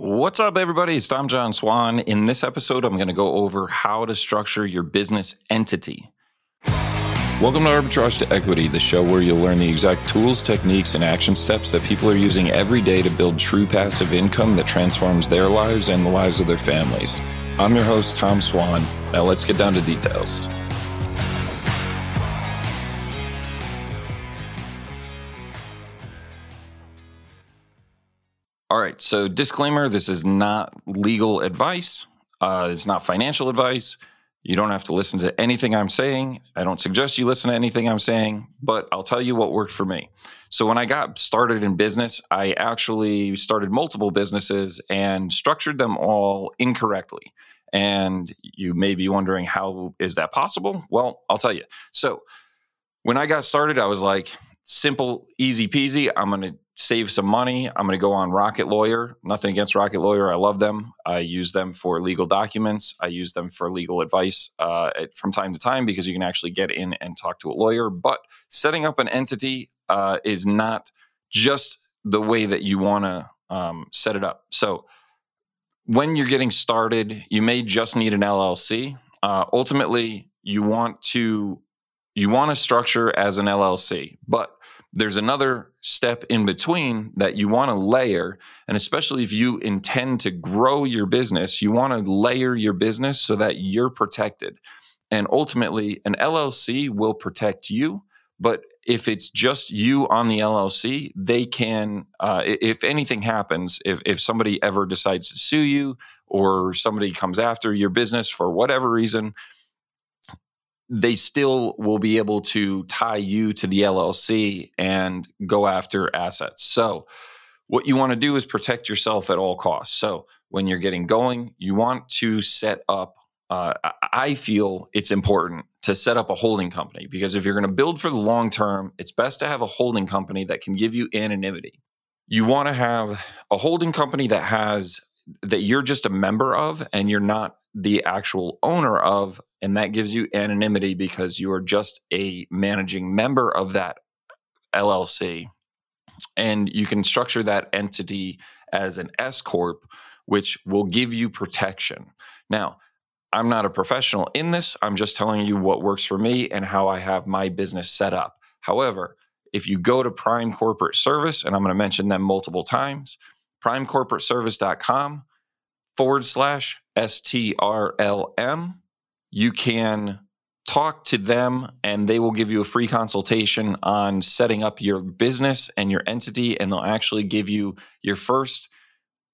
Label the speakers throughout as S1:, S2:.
S1: What's up, everybody? It's Tom John Swan. In this episode, I'm going to go over how to structure your business entity. Welcome to Arbitrage to Equity, the show where you'll learn the exact tools, techniques, and action steps that people are using every day to build true passive income that transforms their lives and the lives of their families. I'm your host, Tom Swan. Now let's get down to details. Right. So, disclaimer this is not legal advice, uh, it's not financial advice. You don't have to listen to anything I'm saying. I don't suggest you listen to anything I'm saying, but I'll tell you what worked for me. So, when I got started in business, I actually started multiple businesses and structured them all incorrectly. And you may be wondering, how is that possible? Well, I'll tell you. So, when I got started, I was like, simple, easy peasy. I'm going to save some money. I'm going to go on Rocket Lawyer. Nothing against Rocket Lawyer. I love them. I use them for legal documents. I use them for legal advice uh, from time to time because you can actually get in and talk to a lawyer. But setting up an entity uh, is not just the way that you want to um, set it up. So when you're getting started, you may just need an LLC. Uh, ultimately, you want to you want to structure as an LLC, but there's another step in between that you want to layer. And especially if you intend to grow your business, you want to layer your business so that you're protected. And ultimately, an LLC will protect you. But if it's just you on the LLC, they can, uh, if anything happens, if, if somebody ever decides to sue you or somebody comes after your business for whatever reason, they still will be able to tie you to the LLC and go after assets. So, what you want to do is protect yourself at all costs. So, when you're getting going, you want to set up. Uh, I feel it's important to set up a holding company because if you're going to build for the long term, it's best to have a holding company that can give you anonymity. You want to have a holding company that has that you're just a member of and you're not the actual owner of and that gives you anonymity because you are just a managing member of that LLC and you can structure that entity as an S corp which will give you protection. Now, I'm not a professional in this. I'm just telling you what works for me and how I have my business set up. However, if you go to Prime Corporate Service and I'm going to mention them multiple times, primecorporateservice.com forward slash STRLM. You can talk to them and they will give you a free consultation on setting up your business and your entity. And they'll actually give you your first,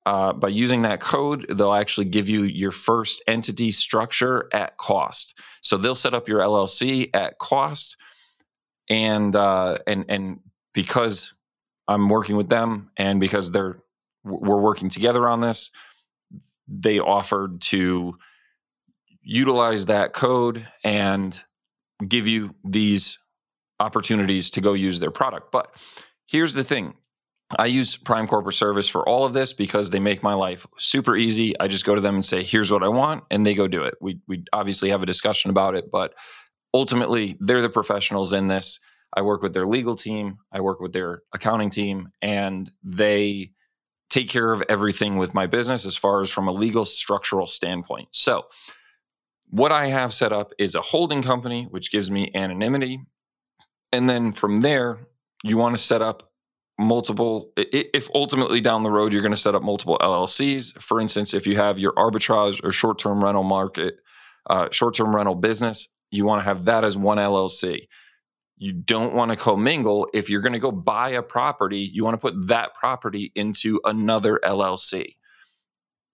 S1: uh, by using that code, they'll actually give you your first entity structure at cost. So they'll set up your LLC at cost. And, uh, and, and because I'm working with them and because they're we're working together on this. They offered to utilize that code and give you these opportunities to go use their product. But here's the thing I use Prime Corporate Service for all of this because they make my life super easy. I just go to them and say, here's what I want, and they go do it. We, we obviously have a discussion about it, but ultimately, they're the professionals in this. I work with their legal team, I work with their accounting team, and they take care of everything with my business as far as from a legal structural standpoint. So, what I have set up is a holding company, which gives me anonymity. And then from there, you want to set up multiple, if ultimately down the road you're going to set up multiple LLCs. For instance, if you have your arbitrage or short term rental market, uh, short term rental business, you want to have that as one LLC you don't want to commingle. If you're going to go buy a property, you want to put that property into another LLC.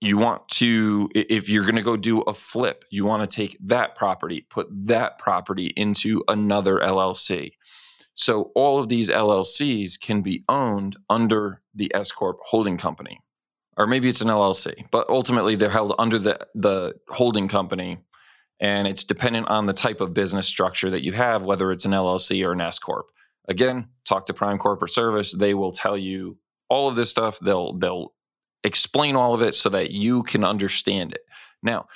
S1: You want to, if you're going to go do a flip, you want to take that property, put that property into another LLC. So all of these LLCs can be owned under the S Corp holding company. Or maybe it's an LLC, but ultimately they're held under the, the holding company and it's dependent on the type of business structure that you have, whether it's an LLC or an S corp. Again, talk to Prime Corporate Service; they will tell you all of this stuff. They'll they'll explain all of it so that you can understand it. Now,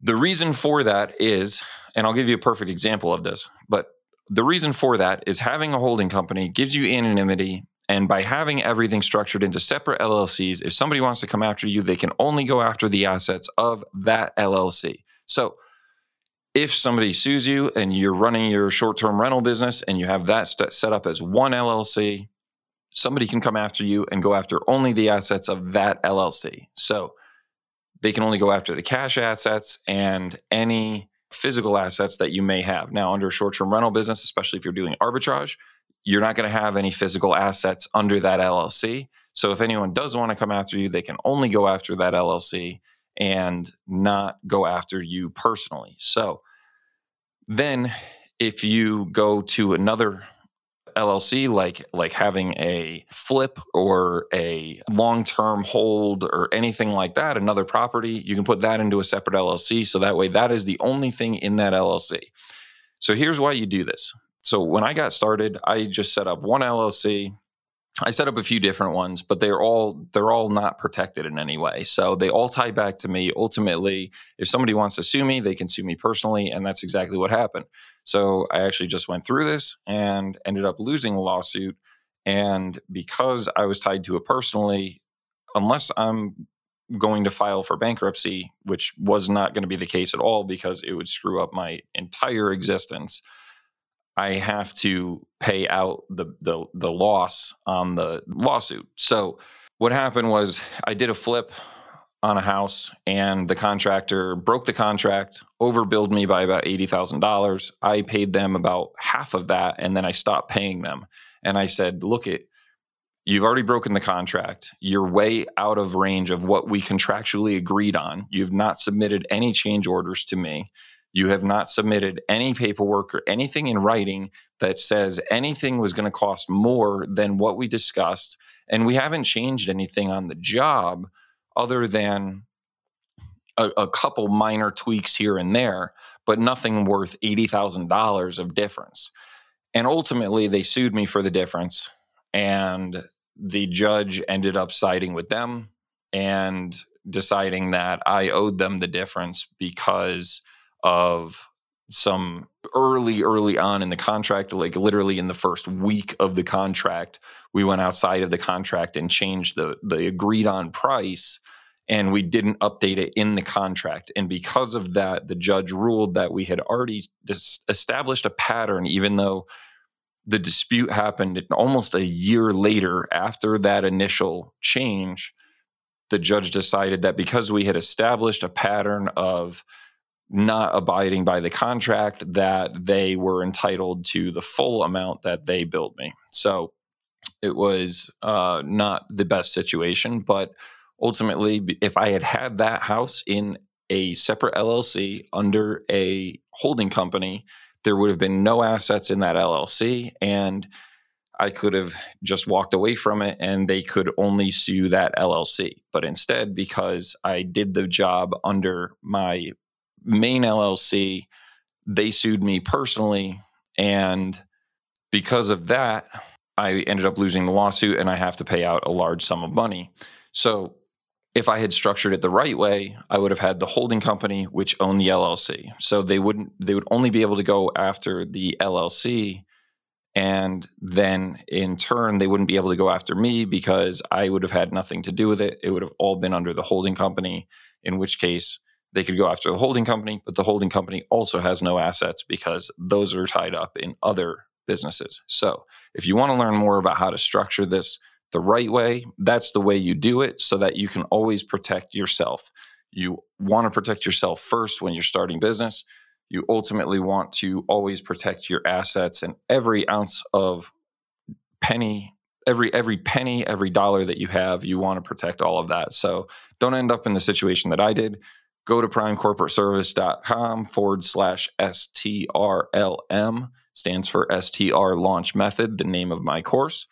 S1: the reason for that is, and I'll give you a perfect example of this, but the reason for that is having a holding company gives you anonymity And by having everything structured into separate LLCs, if somebody wants to come after you, they can only go after the assets of that LLC. So if somebody sues you and you're running your short term rental business and you have that st- set up as one LLC, somebody can come after you and go after only the assets of that LLC. So they can only go after the cash assets and any physical assets that you may have. Now, under a short term rental business, especially if you're doing arbitrage, you're not going to have any physical assets under that LLC. So if anyone does want to come after you, they can only go after that LLC and not go after you personally. So then if you go to another LLC like like having a flip or a long-term hold or anything like that another property you can put that into a separate LLC so that way that is the only thing in that LLC. So here's why you do this. So when I got started I just set up one LLC I set up a few different ones, but they're all they're all not protected in any way. So they all tie back to me. Ultimately, if somebody wants to sue me, they can sue me personally, and that's exactly what happened. So I actually just went through this and ended up losing a lawsuit. And because I was tied to it personally, unless I'm going to file for bankruptcy, which was not going to be the case at all because it would screw up my entire existence. I have to pay out the, the the loss on the lawsuit. So what happened was I did a flip on a house and the contractor broke the contract, overbilled me by about $80,000. I paid them about half of that and then I stopped paying them. And I said, "Look it You've already broken the contract. You're way out of range of what we contractually agreed on. You've not submitted any change orders to me. You have not submitted any paperwork or anything in writing that says anything was going to cost more than what we discussed. And we haven't changed anything on the job other than a, a couple minor tweaks here and there, but nothing worth $80,000 of difference. And ultimately, they sued me for the difference. And the judge ended up siding with them and deciding that I owed them the difference because of some early early on in the contract like literally in the first week of the contract we went outside of the contract and changed the the agreed on price and we didn't update it in the contract. And because of that the judge ruled that we had already established a pattern even though the dispute happened almost a year later after that initial change the judge decided that because we had established a pattern of not abiding by the contract that they were entitled to the full amount that they billed me. So it was uh, not the best situation, but ultimately, if I had had that house in a separate LLC under a holding company, there would have been no assets in that LLC, and I could have just walked away from it and they could only sue that LLC. But instead, because I did the job under my main LLC, they sued me personally. And because of that, I ended up losing the lawsuit and I have to pay out a large sum of money. So if I had structured it the right way, I would have had the holding company which owned the LLC. So they wouldn't they would only be able to go after the LLC and then in turn they wouldn't be able to go after me because I would have had nothing to do with it. It would have all been under the holding company in which case they could go after the holding company, but the holding company also has no assets because those are tied up in other businesses. So, if you want to learn more about how to structure this the right way, that's the way you do it so that you can always protect yourself. You want to protect yourself first when you're starting business. You ultimately want to always protect your assets and every ounce of penny every every penny every dollar that you have you want to protect all of that so don't end up in the situation that i did go to primecorporateservice.com forward slash STRLM, stands for STR Launch Method, the name of my course,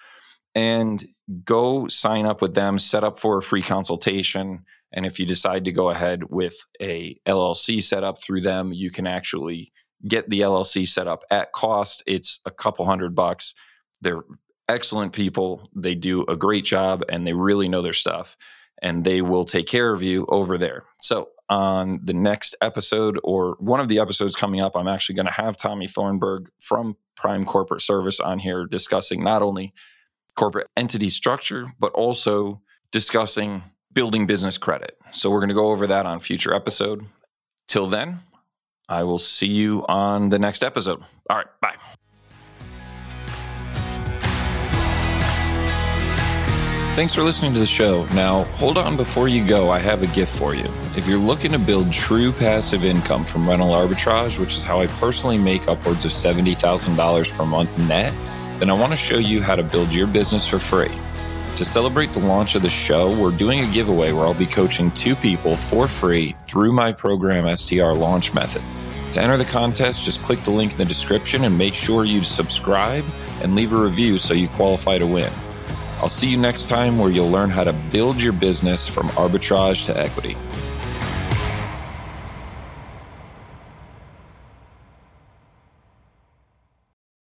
S1: and go sign up with them, set up for a free consultation. And if you decide to go ahead with a LLC set up through them, you can actually get the LLC set up at cost. It's a couple hundred bucks. They're excellent people. They do a great job and they really know their stuff and they will take care of you over there. So on the next episode or one of the episodes coming up, I'm actually going to have Tommy Thornburg from Prime Corporate Service on here discussing not only corporate entity structure, but also discussing building business credit. So we're going to go over that on future episode. Till then, I will see you on the next episode. All right, bye. Thanks for listening to the show. Now, hold on before you go. I have a gift for you. If you're looking to build true passive income from rental arbitrage, which is how I personally make upwards of $70,000 per month net, then I want to show you how to build your business for free. To celebrate the launch of the show, we're doing a giveaway where I'll be coaching two people for free through my program STR launch method. To enter the contest, just click the link in the description and make sure you subscribe and leave a review so you qualify to win. I'll see you next time where you'll learn how to build your business from arbitrage to equity.